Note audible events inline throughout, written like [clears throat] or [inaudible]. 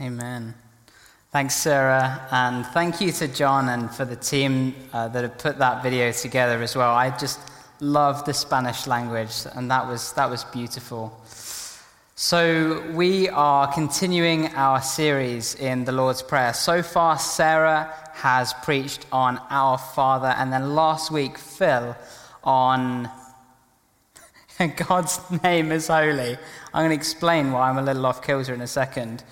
Amen. Thanks, Sarah, and thank you to John and for the team uh, that have put that video together as well. I just love the Spanish language, and that was, that was beautiful. So, we are continuing our series in the Lord's Prayer. So far, Sarah has preached on Our Father, and then last week, Phil on [laughs] God's name is holy. I'm going to explain why I'm a little off kilter in a second.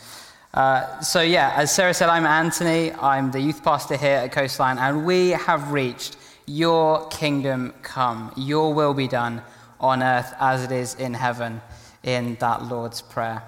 Uh, so, yeah, as Sarah said, I'm Anthony. I'm the youth pastor here at Coastline, and we have reached Your kingdom come, Your will be done on earth as it is in heaven in that Lord's Prayer.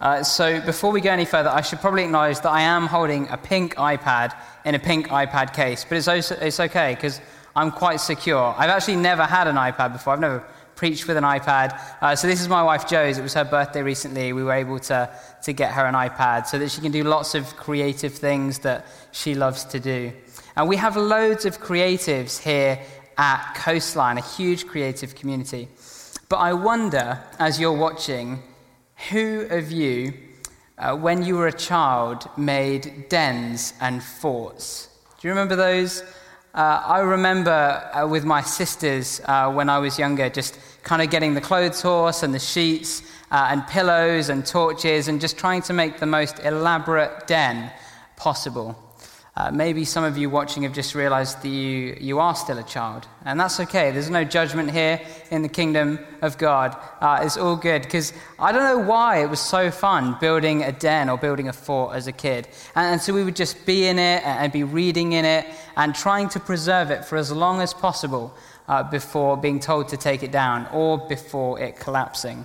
Uh, so, before we go any further, I should probably acknowledge that I am holding a pink iPad in a pink iPad case, but it's, it's okay because I'm quite secure. I've actually never had an iPad before, I've never preached with an iPad. Uh, so this is my wife Joe's. It was her birthday recently. We were able to, to get her an iPad so that she can do lots of creative things that she loves to do. And we have loads of creatives here at Coastline, a huge creative community. But I wonder, as you're watching, who of you, uh, when you were a child, made dens and forts? Do you remember those? Uh, I remember uh, with my sisters uh, when I was younger, just kind of getting the clothes horse and the sheets uh, and pillows and torches and just trying to make the most elaborate den possible. Uh, maybe some of you watching have just realized that you, you are still a child. And that's okay. There's no judgment here in the kingdom of God. Uh, it's all good. Because I don't know why it was so fun building a den or building a fort as a kid. And, and so we would just be in it and be reading in it and trying to preserve it for as long as possible uh, before being told to take it down or before it collapsing.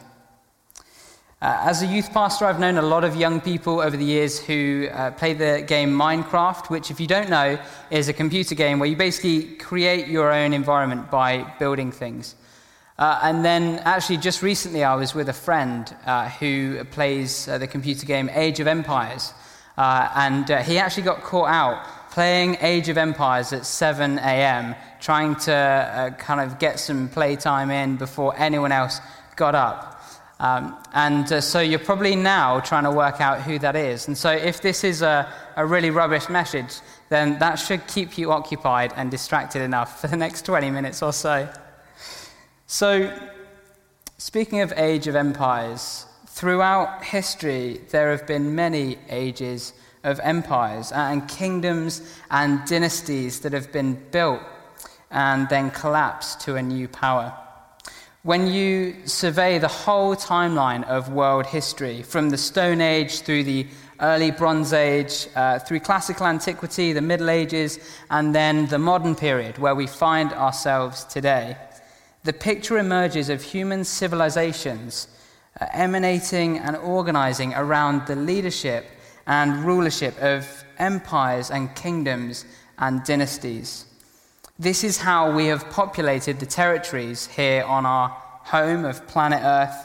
Uh, as a youth pastor, I've known a lot of young people over the years who uh, play the game Minecraft, which, if you don't know, is a computer game where you basically create your own environment by building things. Uh, and then, actually, just recently, I was with a friend uh, who plays uh, the computer game Age of Empires. Uh, and he actually got caught out playing Age of Empires at 7 a.m., trying to kind of get some playtime in before anyone else got up. Um, and uh, so you're probably now trying to work out who that is. And so if this is a, a really rubbish message, then that should keep you occupied and distracted enough for the next 20 minutes or so. So, speaking of age of empires, throughout history there have been many ages of empires and kingdoms and dynasties that have been built and then collapsed to a new power. When you survey the whole timeline of world history, from the Stone Age through the early Bronze Age, uh, through classical antiquity, the Middle Ages, and then the modern period where we find ourselves today, the picture emerges of human civilizations uh, emanating and organizing around the leadership and rulership of empires and kingdoms and dynasties. This is how we have populated the territories here on our home of planet Earth.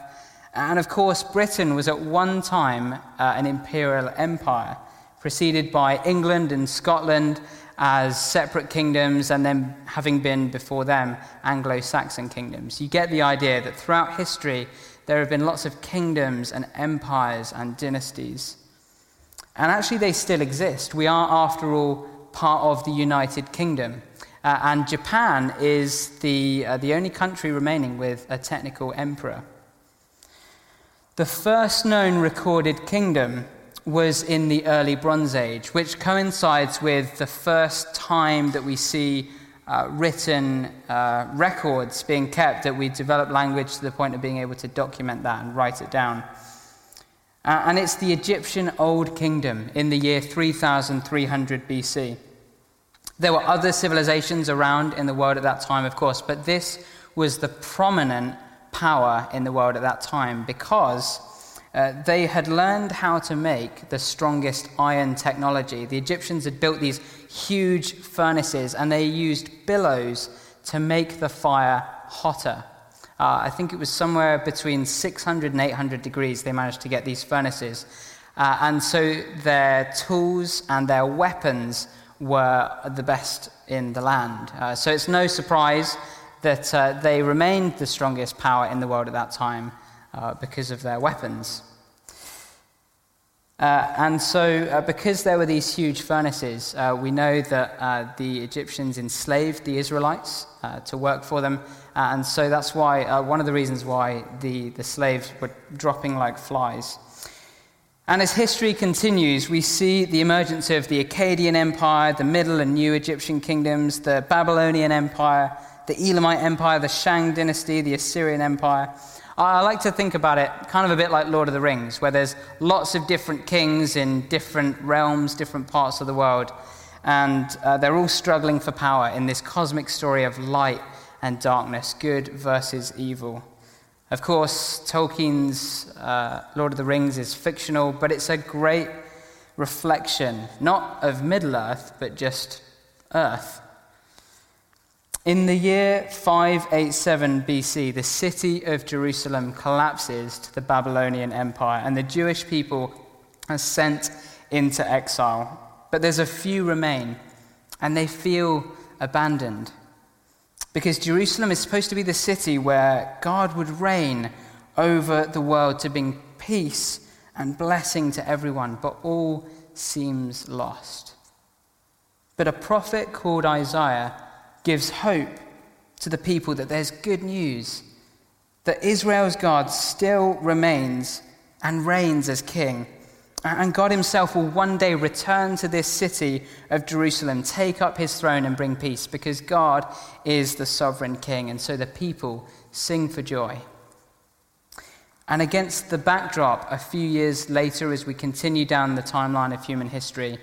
And of course, Britain was at one time uh, an imperial empire, preceded by England and Scotland as separate kingdoms, and then having been before them Anglo Saxon kingdoms. You get the idea that throughout history, there have been lots of kingdoms and empires and dynasties. And actually, they still exist. We are, after all, part of the United Kingdom. Uh, and Japan is the, uh, the only country remaining with a technical emperor. The first known recorded kingdom was in the early Bronze Age, which coincides with the first time that we see uh, written uh, records being kept, that we develop language to the point of being able to document that and write it down. Uh, and it's the Egyptian Old Kingdom in the year 3300 BC. There were other civilizations around in the world at that time, of course, but this was the prominent power in the world at that time because uh, they had learned how to make the strongest iron technology. The Egyptians had built these huge furnaces and they used billows to make the fire hotter. Uh, I think it was somewhere between 600 and 800 degrees they managed to get these furnaces. Uh, and so their tools and their weapons were the best in the land. Uh, so it's no surprise that uh, they remained the strongest power in the world at that time uh, because of their weapons. Uh, and so, uh, because there were these huge furnaces, uh, we know that the Egyptians enslaved the Israelites to work for them. And so, that's why one of the reasons why the, the slaves were dropping like flies. And as history continues, we see the emergence of the Akkadian Empire, the Middle and New Egyptian kingdoms, the Babylonian Empire, the Elamite Empire, the Shang dynasty, the Assyrian Empire. I like to think about it kind of a bit like Lord of the Rings, where there's lots of different kings in different realms, different parts of the world, and uh, they're all struggling for power in this cosmic story of light and darkness, good versus evil. Of course, Tolkien's uh, Lord of the Rings is fictional, but it's a great reflection, not of Middle Earth, but just Earth. In the year 587 BC, the city of Jerusalem collapses to the Babylonian Empire, and the Jewish people are sent into exile. But there's a few remain, and they feel abandoned. Because Jerusalem is supposed to be the city where God would reign over the world to bring peace and blessing to everyone, but all seems lost. But a prophet called Isaiah gives hope to the people that there's good news, that Israel's God still remains and reigns as king. And God himself will one day return to this city of Jerusalem, take up his throne, and bring peace, because God is the sovereign king. And so the people sing for joy. And against the backdrop, a few years later, as we continue down the timeline of human history,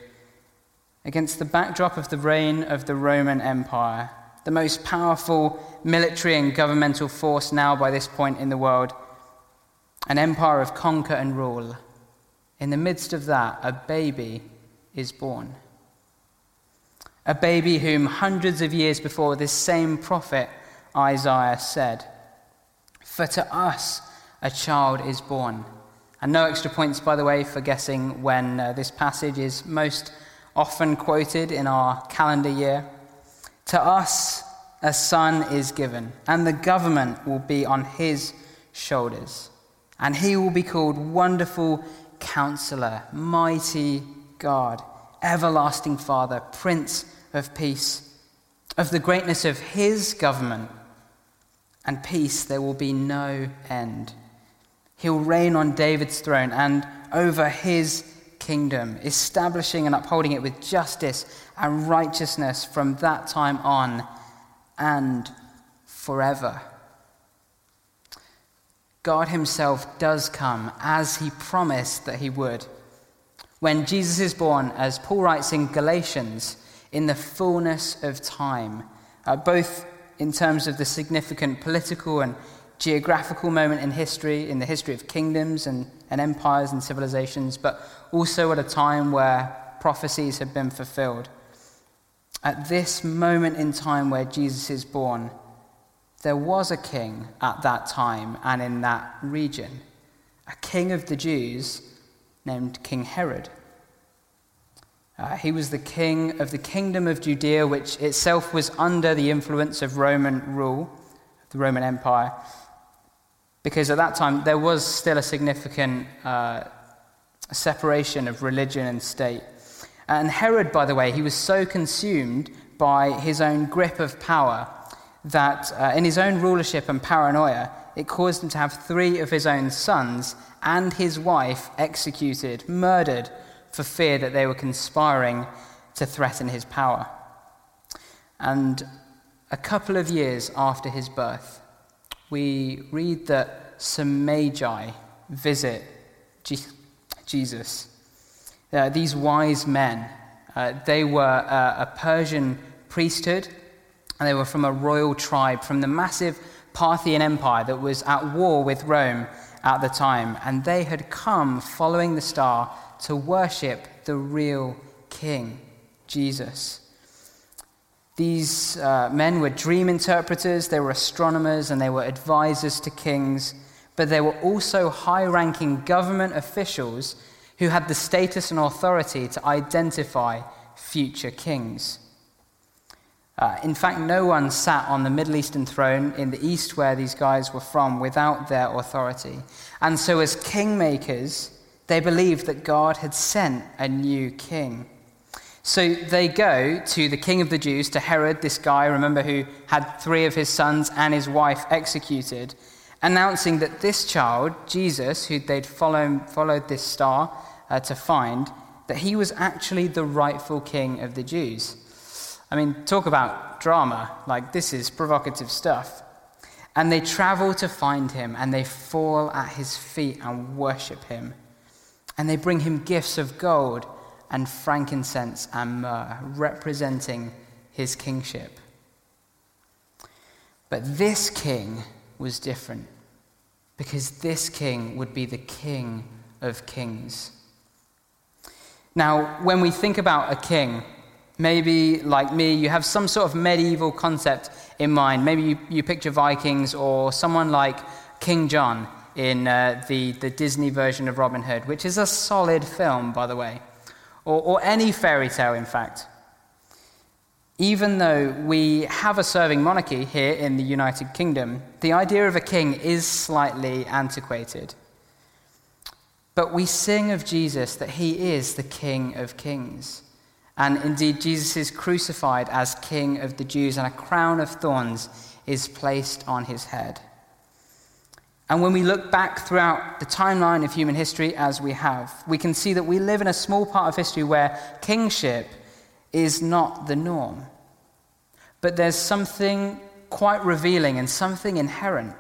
against the backdrop of the reign of the Roman Empire, the most powerful military and governmental force now by this point in the world, an empire of conquer and rule. In the midst of that, a baby is born. A baby whom hundreds of years before this same prophet Isaiah said, For to us a child is born. And no extra points, by the way, for guessing when uh, this passage is most often quoted in our calendar year. To us, a son is given, and the government will be on his shoulders. And he will be called Wonderful Counselor, Mighty God, Everlasting Father, Prince of Peace. Of the greatness of his government and peace, there will be no end. He'll reign on David's throne and over his kingdom, establishing and upholding it with justice and righteousness from that time on and forever. God Himself does come as He promised that He would. When Jesus is born, as Paul writes in Galatians, in the fullness of time, uh, both in terms of the significant political and geographical moment in history, in the history of kingdoms and, and empires and civilizations, but also at a time where prophecies have been fulfilled. At this moment in time where Jesus is born, there was a king at that time and in that region, a king of the Jews named King Herod. Uh, he was the king of the kingdom of Judea, which itself was under the influence of Roman rule, the Roman Empire because at that time there was still a significant uh, separation of religion and state. And Herod, by the way, he was so consumed by his own grip of power that uh, in his own rulership and paranoia, it caused him to have three of his own sons and his wife executed, murdered, for fear that they were conspiring to threaten his power. And a couple of years after his birth, we read that some magi visit Jesus. Uh, these wise men, uh, they were uh, a Persian priesthood, and they were from a royal tribe from the massive Parthian Empire that was at war with Rome at the time. And they had come following the star to worship the real king, Jesus. These uh, men were dream interpreters, they were astronomers, and they were advisors to kings, but they were also high ranking government officials who had the status and authority to identify future kings. Uh, in fact, no one sat on the Middle Eastern throne in the east where these guys were from without their authority. And so, as kingmakers, They believed that God had sent a new king. So they go to the king of the Jews, to Herod, this guy, remember, who had three of his sons and his wife executed, announcing that this child, Jesus, who they'd follow, followed this star uh, to find, that he was actually the rightful king of the Jews. I mean, talk about drama. Like, this is provocative stuff. And they travel to find him, and they fall at his feet and worship him. And they bring him gifts of gold and frankincense and myrrh, representing his kingship. But this king was different, because this king would be the king of kings. Now, when we think about a king, maybe like me, you have some sort of medieval concept in mind. Maybe you, you picture Vikings or someone like King John in uh, the, the Disney version of Robin Hood, which is a solid film, by the way, or, or any fairy tale, in fact. Even though we have a serving monarchy here in the United Kingdom, the idea of a king is slightly antiquated. But we sing of Jesus that he is the King of kings. And indeed, Jesus is crucified as King of the Jews, and a crown of thorns is placed on his head. And when we look back throughout the timeline of human history, as we have, we can see that we live in a small part of history where kingship is not the norm. But there's something quite revealing and something inherent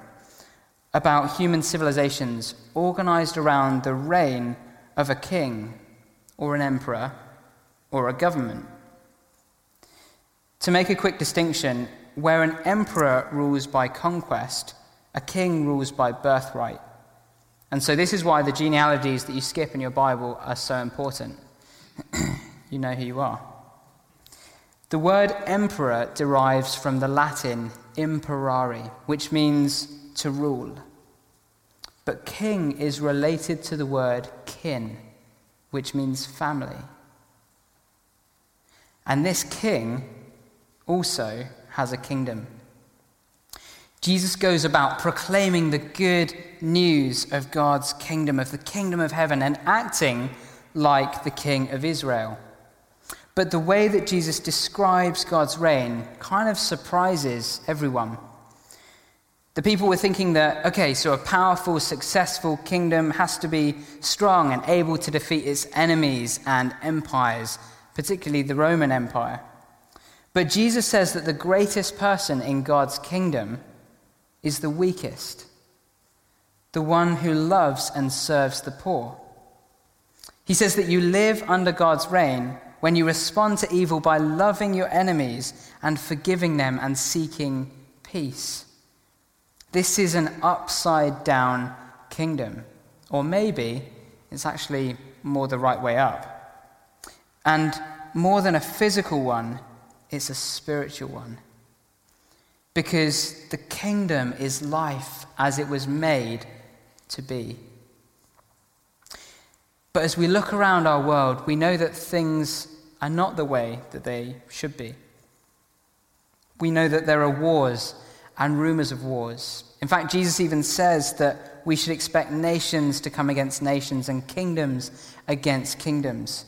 about human civilizations organized around the reign of a king or an emperor or a government. To make a quick distinction, where an emperor rules by conquest, a king rules by birthright. And so, this is why the genealogies that you skip in your Bible are so important. [clears throat] you know who you are. The word emperor derives from the Latin imperare, which means to rule. But king is related to the word kin, which means family. And this king also has a kingdom. Jesus goes about proclaiming the good news of God's kingdom, of the kingdom of heaven, and acting like the king of Israel. But the way that Jesus describes God's reign kind of surprises everyone. The people were thinking that, okay, so a powerful, successful kingdom has to be strong and able to defeat its enemies and empires, particularly the Roman Empire. But Jesus says that the greatest person in God's kingdom is the weakest, the one who loves and serves the poor. He says that you live under God's reign when you respond to evil by loving your enemies and forgiving them and seeking peace. This is an upside down kingdom. Or maybe it's actually more the right way up. And more than a physical one, it's a spiritual one. Because the kingdom is life as it was made to be. But as we look around our world, we know that things are not the way that they should be. We know that there are wars and rumors of wars. In fact, Jesus even says that we should expect nations to come against nations and kingdoms against kingdoms.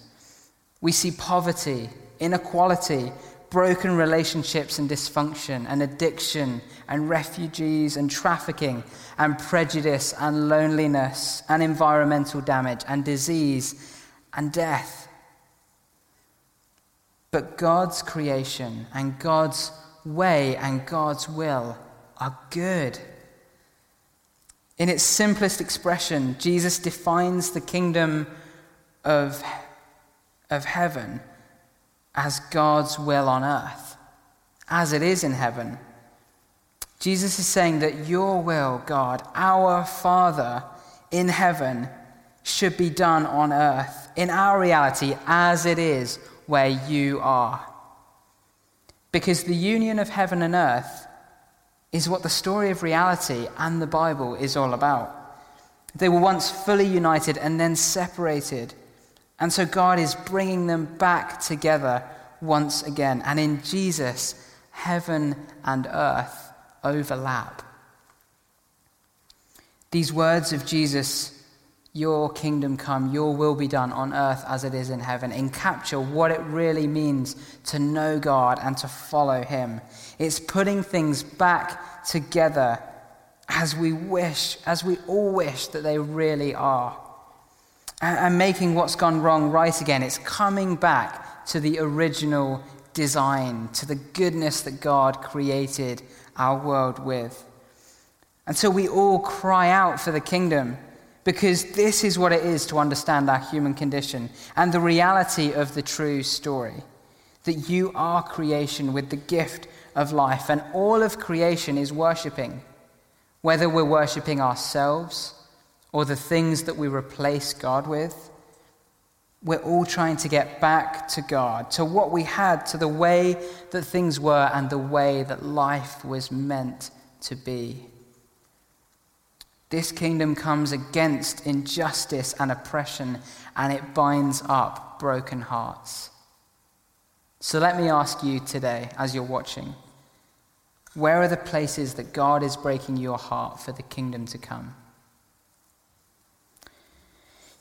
We see poverty, inequality, broken relationships and dysfunction, and addiction, and refugees, and trafficking, and prejudice, and loneliness, and environmental damage, and disease, and death. But God's creation and God's way and God's will are good. In its simplest expression, Jesus defines the kingdom of, of heaven as God's will on earth, as it is in heaven. Jesus is saying that your will, God, our Father in heaven, should be done on earth, in our reality, as it is where you are. Because the union of heaven and earth is what the story of reality and the Bible is all about. They were once fully united and then separated. And so God is bringing them back together once again. And in Jesus, heaven and earth overlap. These words of Jesus Your kingdom come, your will be done on earth as it is in heaven. And capture what it really means to know God and to follow Him. It's putting things back together as we wish, as we all wish that they really are. And making what's gone wrong right again. It's coming back to the original design, to the goodness that God created our world with. And so we all cry out for the kingdom because this is what it is to understand our human condition and the reality of the true story that you are creation with the gift of life, and all of creation is worshipping, whether we're worshipping ourselves or the things that we replace God with. We're all trying to get back to God, to what we had, to the way that things were, and the way that life was meant to be. This kingdom comes against injustice and oppression, and it binds up broken hearts. So let me ask you today, as you're watching, where are the places that God is breaking your heart for the kingdom to come?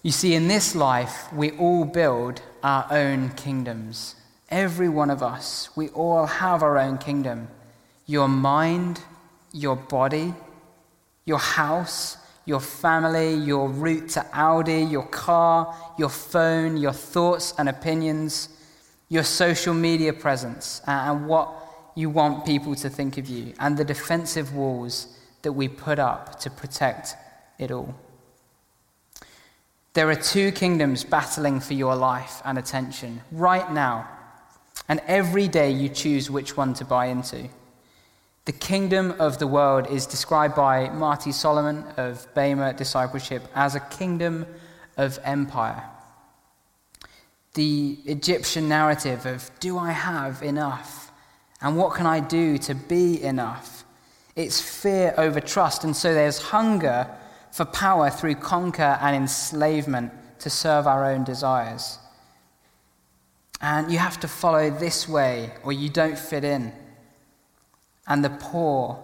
You see, in this life, we all build our own kingdoms. Every one of us, we all have our own kingdom. Your mind, your body, your house, your family, your route to Audi, your car, your phone, your thoughts and opinions, your social media presence, and what you want people to think of you, and the defensive walls that we put up to protect it all. There are two kingdoms battling for your life and attention right now, and every day you choose which one to buy into. The kingdom of the world is described by Marty Solomon of Bema Discipleship as a kingdom of empire. The Egyptian narrative of, do I have enough? And what can I do to be enough? It's fear over trust. And so there's hunger for power through conquer and enslavement to serve our own desires. And you have to follow this way or you don't fit in and the poor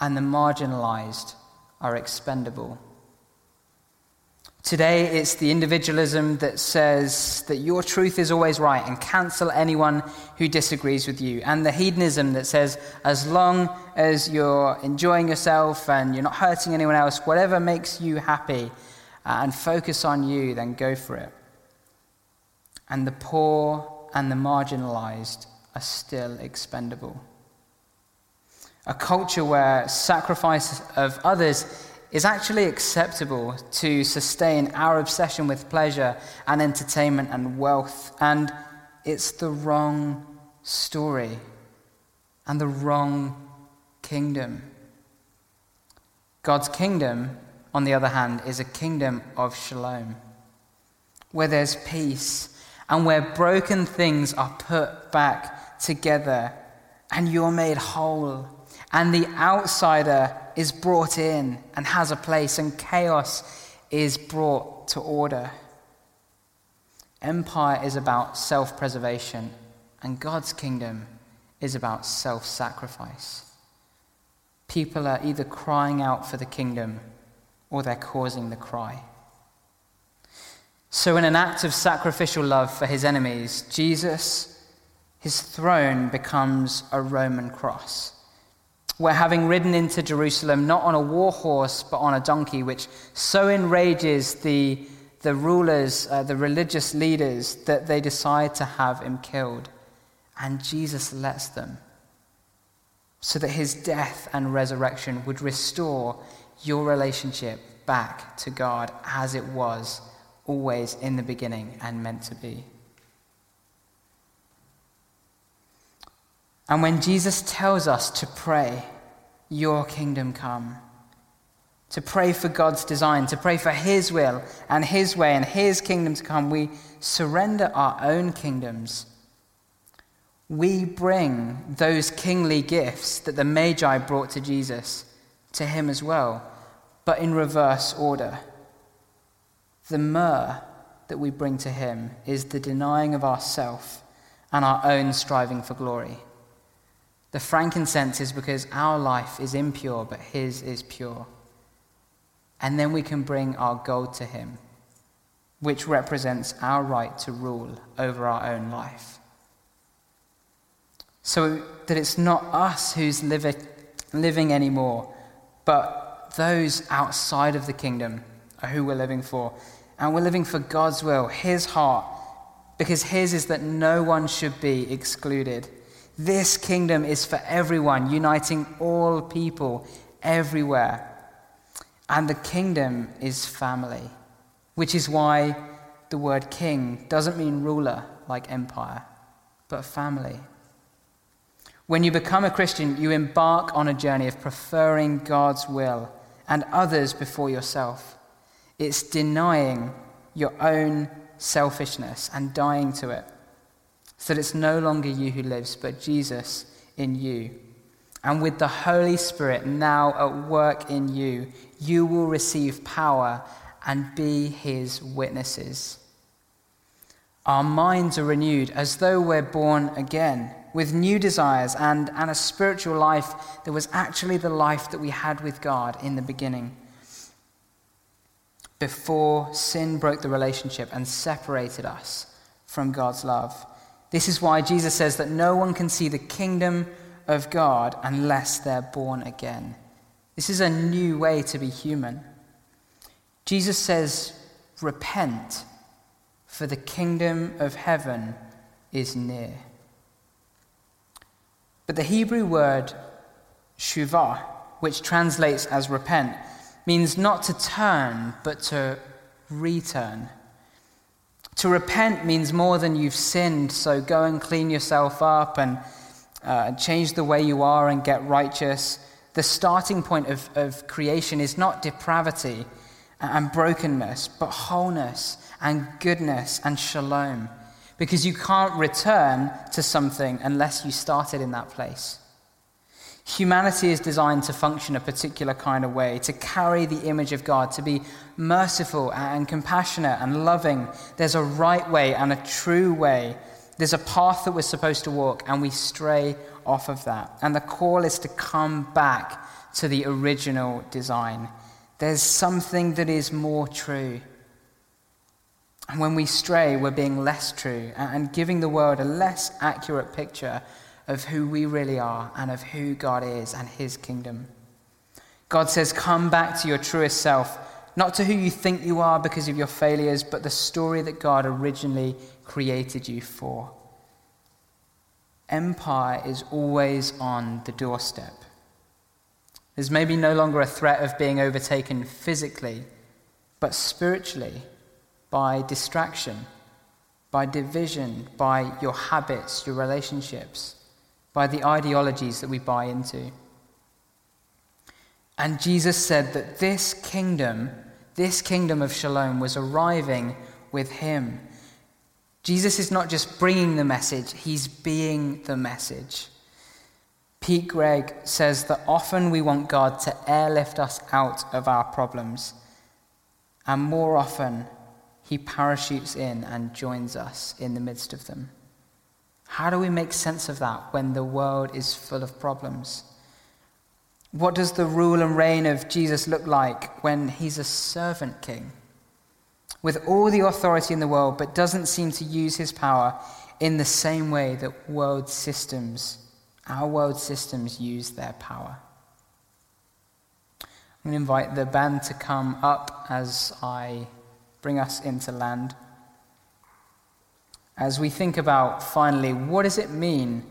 and the marginalized are expendable. Today, it's the individualism that says that your truth is always right and cancel anyone who disagrees with you. And the hedonism that says, as long as you're enjoying yourself and you're not hurting anyone else, whatever makes you happy uh, and focus on you, then go for it. And the poor and the marginalized are still expendable a culture where sacrifice of others is actually acceptable to sustain our obsession with pleasure and entertainment and wealth. And it's the wrong story and the wrong kingdom. God's kingdom, on the other hand, is a kingdom of shalom, where there's peace and where broken things are put back together and you're made whole and the outsider is brought in and has a place, and chaos is brought to order. Empire is about self preservation, and God's kingdom is about self sacrifice. People are either crying out for the kingdom or they're causing the cry. So, in an act of sacrificial love for his enemies, Jesus, his throne becomes a Roman cross where having ridden into Jerusalem not on a war horse but on a donkey, which so enrages the, the rulers, uh, the religious leaders, that they decide to have him killed. And Jesus lets them, so that his death and resurrection would restore your relationship back to God as it was always in the beginning and meant to be. And when Jesus tells us to pray, Your kingdom come, to pray for God's design, to pray for His will and His way and His kingdom to come, we surrender our own kingdoms. We bring those kingly gifts that the Magi brought to Jesus to Him as well, but in reverse order. The myrrh that we bring to Him is the denying of ourself and our own striving for glory. The frankincense is because our life is impure, but his is pure. and then we can bring our gold to Him, which represents our right to rule over our own life. So that it's not us who's living, anymore, but those outside of the kingdom are who we're living for. And we're living for God's will, His heart, because His is that no one should be excluded. This kingdom is for everyone, uniting all people everywhere. And the kingdom is family, which is why the word king doesn't mean ruler like empire, but family. When you become a Christian, you embark on a journey of preferring God's will and others before yourself. It's denying your own selfishness and dying to it, so that it's no longer you who lives, but Jesus in you. And with the Holy Spirit now at work in you, you will receive power and be his witnesses. Our minds are renewed as though we're born again with new desires and, and a spiritual life that was actually the life that we had with God in the beginning. Before sin broke the relationship and separated us from God's love. This is why Jesus says that no one can see the kingdom of God unless they're born again. This is a new way to be human. Jesus says, Repent, for the kingdom of heaven is near. But the Hebrew word shuvah, which translates as repent, means not to turn, but to return. To repent means more than you've sinned, so go and clean yourself up and uh, change the way you are and get righteous. The starting point of, of creation is not depravity and brokenness, but wholeness and goodness and shalom because you can't return to something unless you started in that place. Humanity is designed to function a particular kind of way, to carry the image of God, to be merciful and compassionate and loving. There's a right way and a true way. There's a path that we're supposed to walk, and we stray off of that. And the call is to come back to the original design. There's something that is more true. And when we stray, we're being less true and giving the world a less accurate picture of who we really are and of who God is and his kingdom. God says, Come back to your truest self, not to who you think you are because of your failures, but the story that God originally created you for. Empire is always on the doorstep. There's maybe no longer a threat of being overtaken physically, but spiritually by distraction, by division, by your habits, your relationships, by the ideologies that we buy into. And Jesus said that this kingdom, this kingdom of shalom, was arriving with him. Jesus is not just bringing the message, he's being the message. Pete Greig says that often we want God to airlift us out of our problems, and more often he parachutes in and joins us in the midst of them. How do we make sense of that when the world is full of problems? What does the rule and reign of Jesus look like when he's a servant king? With all the authority in the world, but doesn't seem to use his power in the same way that world systems, our world systems, use their power. I'm going to invite the band to come up as I bring us into land. As we think about finally, what does it mean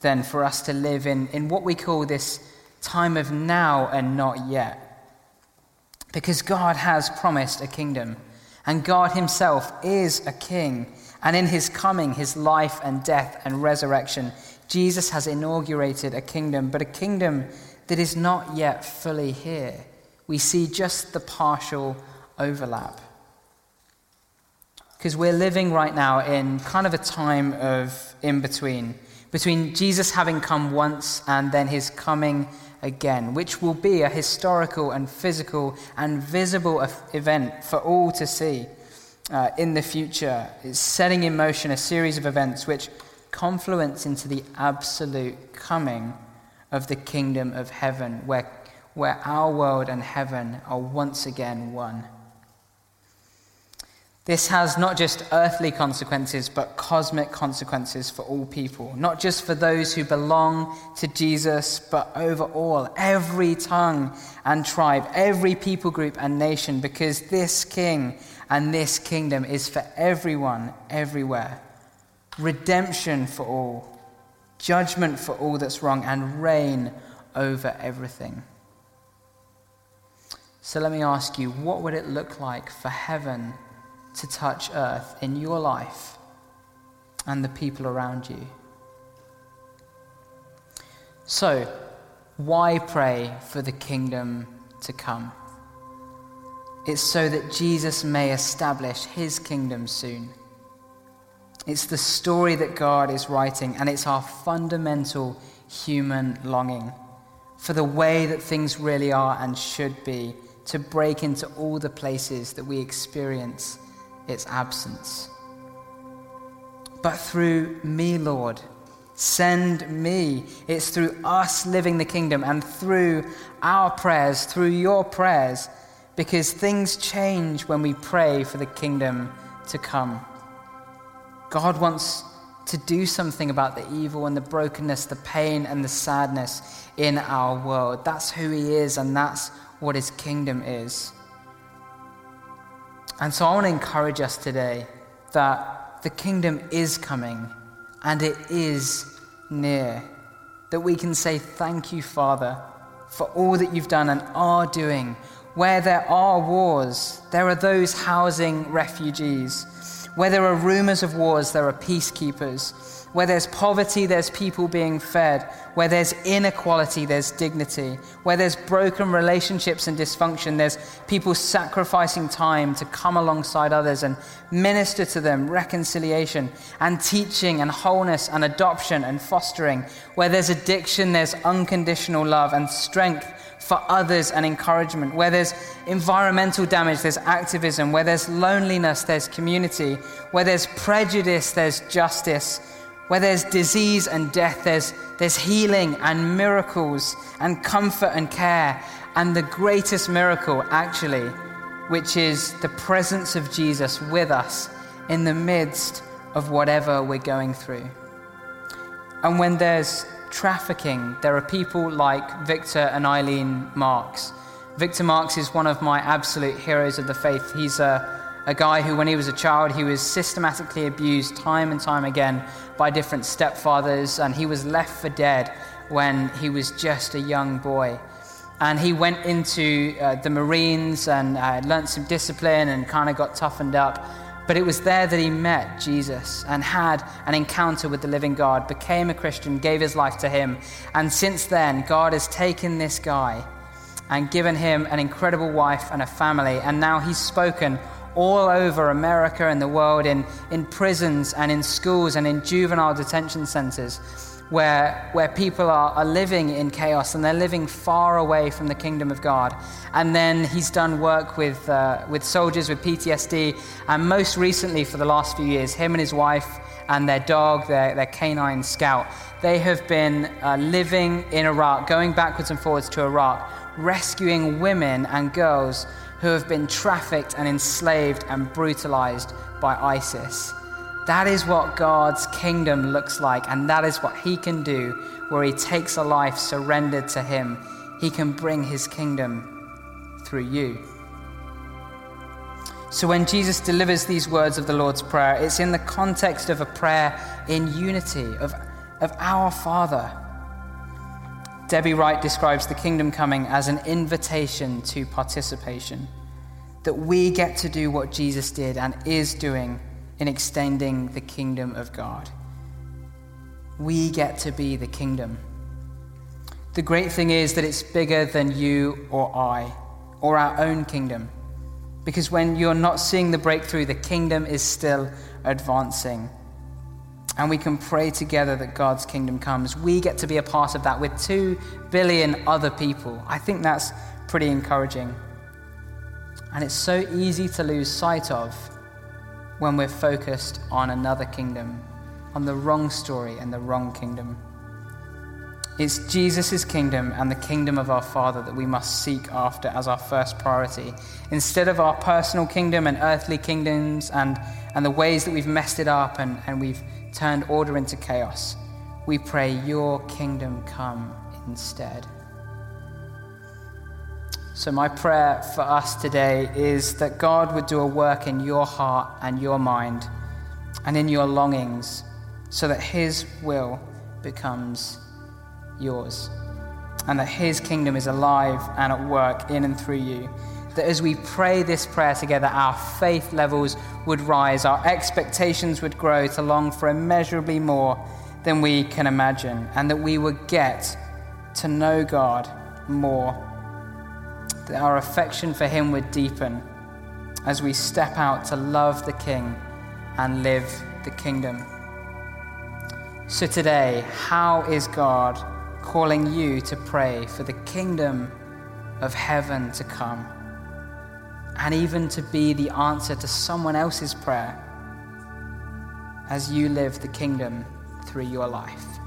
then for us to live in, in what we call this time of now and not yet? Because God has promised a kingdom, and God Himself is a king. And in His coming, His life and death and resurrection, Jesus has inaugurated a kingdom, but a kingdom that is not yet fully here. We see just the partial overlap. Because we're living right now in kind of a time of in between, between Jesus having come once and then his coming again, which will be a historical and physical and visible event for all to see uh, in the future. It's setting in motion a series of events which confluence into the absolute coming of the kingdom of heaven, where, where our world and heaven are once again one. This has not just earthly consequences, but cosmic consequences for all people. Not just for those who belong to Jesus, but over all, every tongue and tribe, every people group and nation, because this king and this kingdom is for everyone, everywhere. Redemption for all, judgment for all that's wrong, and reign over everything. So let me ask you what would it look like for heaven? To touch earth in your life and the people around you. So, why pray for the kingdom to come? It's so that Jesus may establish his kingdom soon. It's the story that God is writing, and it's our fundamental human longing for the way that things really are and should be to break into all the places that we experience its absence. But through me, Lord, send me. It's through us living the kingdom and through our prayers, through your prayers, because things change when we pray for the kingdom to come. God wants to do something about the evil and the brokenness, the pain and the sadness in our world. That's who He is, and that's what His kingdom is. And so I want to encourage us today that the kingdom is coming and it is near. That we can say, Thank you, Father, for all that you've done and are doing. Where there are wars, there are those housing refugees. Where there are rumors of wars, there are peacekeepers. Where there's poverty, there's people being fed. Where there's inequality, there's dignity. Where there's broken relationships and dysfunction, there's people sacrificing time to come alongside others and minister to them reconciliation and teaching and wholeness and adoption and fostering. Where there's addiction, there's unconditional love and strength for others and encouragement. Where there's environmental damage, there's activism. Where there's loneliness, there's community. Where there's prejudice, there's justice. Where there's disease and death, there's, there's healing and miracles and comfort and care. And the greatest miracle, actually, which is the presence of Jesus with us in the midst of whatever we're going through. And when there's trafficking, there are people like Victor and Eileen Marx. Victor Marx is one of my absolute heroes of the faith. He's a a guy who, when he was a child, he was systematically abused time and time again by different stepfathers, and he was left for dead when he was just a young boy. And he went into uh, the Marines and uh, learned some discipline and kind of got toughened up. But it was there that he met Jesus and had an encounter with the living God, became a Christian, gave his life to him. And since then, God has taken this guy and given him an incredible wife and a family. And now he's spoken all over America and the world in, in prisons and in schools and in juvenile detention centers where, where people are, are living in chaos and they're living far away from the kingdom of God. And then he's done work with, uh, with soldiers with PTSD. And most recently, for the last few years, him and his wife and their dog, their, their canine scout, they have been uh, living in Iraq, going backwards and forwards to Iraq, rescuing women and girls who have been trafficked and enslaved and brutalized by ISIS. That is what God's kingdom looks like, and that is what He can do where He takes a life surrendered to Him. He can bring His kingdom through you. So when Jesus delivers these words of the Lord's Prayer, it's in the context of a prayer in unity, of, of our Father Debbie Wright describes the kingdom coming as an invitation to participation, that we get to do what Jesus did and is doing in extending the kingdom of God. We get to be the kingdom. The great thing is that it's bigger than you or I or our own kingdom. Because when you're not seeing the breakthrough, the kingdom is still advancing and we can pray together that God's kingdom comes. We get to be a part of that with two billion other people. I think that's pretty encouraging. And it's so easy to lose sight of when we're focused on another kingdom, on the wrong story and the wrong kingdom. It's Jesus' kingdom and the kingdom of our Father that we must seek after as our first priority. Instead of our personal kingdom and earthly kingdoms and, and the ways that we've messed it up and, and we've turned order into chaos, we pray, Your kingdom come instead. So, my prayer for us today is that God would do a work in your heart and your mind and in your longings so that His will becomes yours, and that His kingdom is alive and at work in and through you. That as we pray this prayer together, our faith levels would rise, our expectations would grow to long for immeasurably more than we can imagine, and that we would get to know God more. That our affection for Him would deepen as we step out to love the King and live the kingdom. So, today, how is God calling you to pray for the kingdom of heaven to come and even to be the answer to someone else's prayer as you live the kingdom through your life.